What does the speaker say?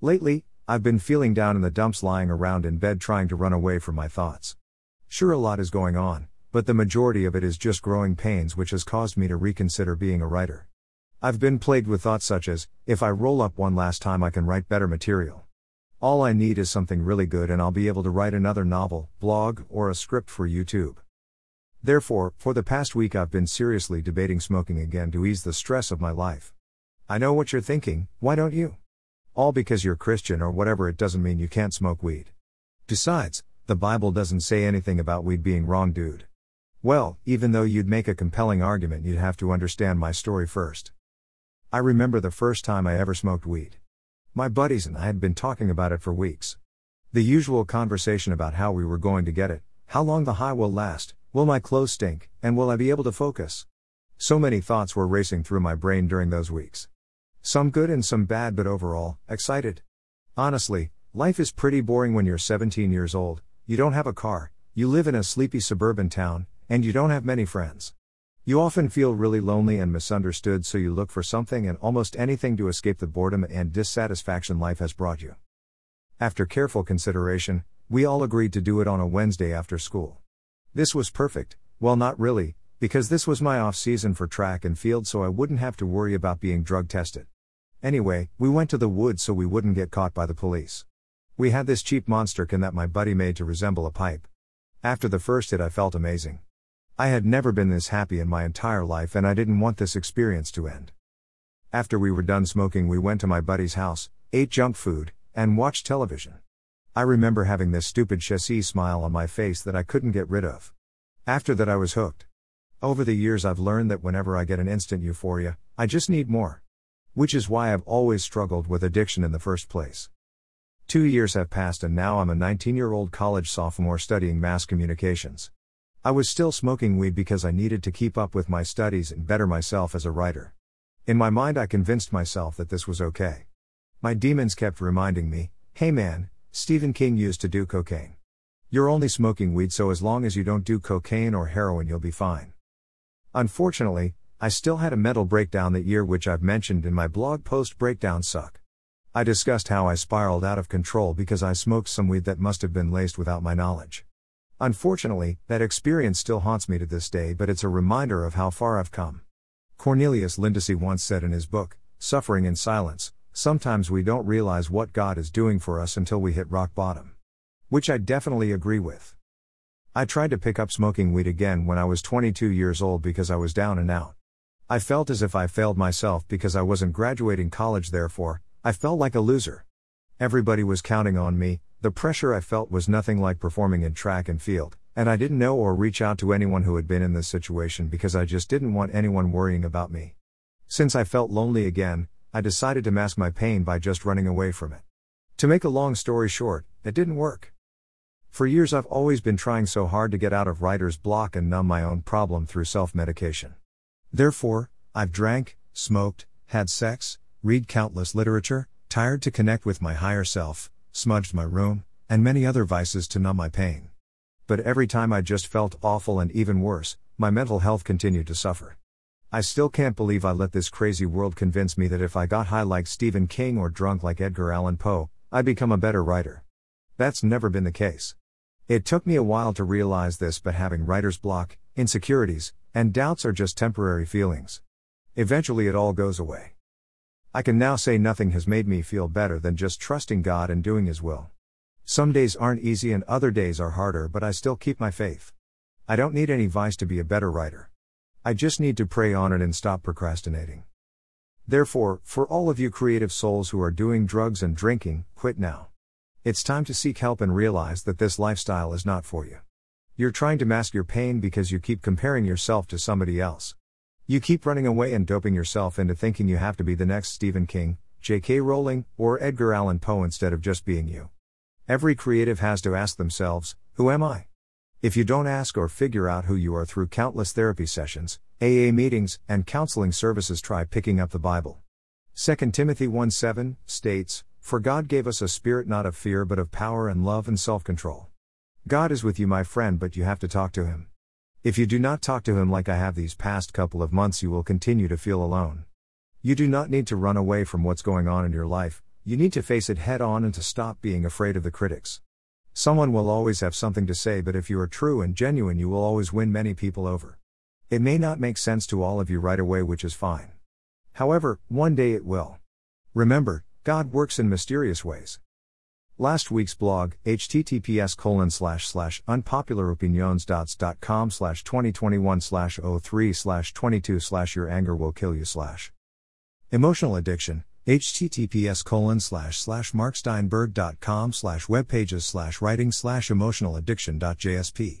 Lately, I've been feeling down in the dumps lying around in bed trying to run away from my thoughts. Sure, a lot is going on, but the majority of it is just growing pains which has caused me to reconsider being a writer. I've been plagued with thoughts such as if I roll up one last time, I can write better material. All I need is something really good, and I'll be able to write another novel, blog, or a script for YouTube. Therefore, for the past week, I've been seriously debating smoking again to ease the stress of my life. I know what you're thinking, why don't you? All because you're Christian or whatever, it doesn't mean you can't smoke weed. Besides, the Bible doesn't say anything about weed being wrong, dude. Well, even though you'd make a compelling argument, you'd have to understand my story first. I remember the first time I ever smoked weed. My buddies and I had been talking about it for weeks. The usual conversation about how we were going to get it, how long the high will last, will my clothes stink, and will I be able to focus? So many thoughts were racing through my brain during those weeks. Some good and some bad, but overall, excited. Honestly, life is pretty boring when you're 17 years old, you don't have a car, you live in a sleepy suburban town, and you don't have many friends. You often feel really lonely and misunderstood, so you look for something and almost anything to escape the boredom and dissatisfaction life has brought you. After careful consideration, we all agreed to do it on a Wednesday after school. This was perfect, well, not really, because this was my off season for track and field, so I wouldn't have to worry about being drug tested. Anyway, we went to the woods so we wouldn't get caught by the police. We had this cheap monster can that my buddy made to resemble a pipe. After the first hit, I felt amazing. I had never been this happy in my entire life, and I didn't want this experience to end. After we were done smoking, we went to my buddy's house, ate junk food, and watched television. I remember having this stupid Cheshire smile on my face that I couldn't get rid of. After that, I was hooked. Over the years, I've learned that whenever I get an instant euphoria, I just need more. Which is why I've always struggled with addiction in the first place. Two years have passed and now I'm a 19 year old college sophomore studying mass communications. I was still smoking weed because I needed to keep up with my studies and better myself as a writer. In my mind, I convinced myself that this was okay. My demons kept reminding me, hey man, Stephen King used to do cocaine. You're only smoking weed, so as long as you don't do cocaine or heroin, you'll be fine. Unfortunately, I still had a mental breakdown that year, which I've mentioned in my blog post Breakdowns Suck. I discussed how I spiraled out of control because I smoked some weed that must have been laced without my knowledge. Unfortunately, that experience still haunts me to this day, but it's a reminder of how far I've come. Cornelius Lindsey once said in his book, Suffering in Silence, sometimes we don't realize what God is doing for us until we hit rock bottom. Which I definitely agree with. I tried to pick up smoking weed again when I was 22 years old because I was down and out. I felt as if I failed myself because I wasn't graduating college, therefore, I felt like a loser. Everybody was counting on me, the pressure I felt was nothing like performing in track and field, and I didn't know or reach out to anyone who had been in this situation because I just didn't want anyone worrying about me. Since I felt lonely again, I decided to mask my pain by just running away from it. To make a long story short, it didn't work. For years, I've always been trying so hard to get out of writer's block and numb my own problem through self medication. Therefore, I've drank, smoked, had sex, read countless literature, tired to connect with my higher self, smudged my room, and many other vices to numb my pain. But every time I just felt awful and even worse, my mental health continued to suffer. I still can't believe I let this crazy world convince me that if I got high like Stephen King or drunk like Edgar Allan Poe, I'd become a better writer. That's never been the case. It took me a while to realize this, but having writer's block, insecurities, and doubts are just temporary feelings. Eventually, it all goes away. I can now say nothing has made me feel better than just trusting God and doing His will. Some days aren't easy and other days are harder, but I still keep my faith. I don't need any vice to be a better writer. I just need to pray on it and stop procrastinating. Therefore, for all of you creative souls who are doing drugs and drinking, quit now. It's time to seek help and realize that this lifestyle is not for you. You're trying to mask your pain because you keep comparing yourself to somebody else. You keep running away and doping yourself into thinking you have to be the next Stephen King, J.K. Rowling, or Edgar Allan Poe instead of just being you. Every creative has to ask themselves, Who am I? If you don't ask or figure out who you are through countless therapy sessions, AA meetings, and counseling services, try picking up the Bible. 2 Timothy 1 7 states, for God gave us a spirit not of fear but of power and love and self control. God is with you, my friend, but you have to talk to Him. If you do not talk to Him like I have these past couple of months, you will continue to feel alone. You do not need to run away from what's going on in your life, You need to face it head on and to stop being afraid of the critics. Someone will always have something to say, but if you are true and genuine, you will always win many people over. It may not make sense to all of you right away, which is fine. However, one day it will. Remember, God works in mysterious ways. Last week's blog, https colon slash slash unpopularopinions.com slash 2021 slash 03 slash 22 slash your anger will kill you slash. Emotional addiction, https colon slash slash marksteinberg.com slash webpages slash writing slash emotional addiction.jsp.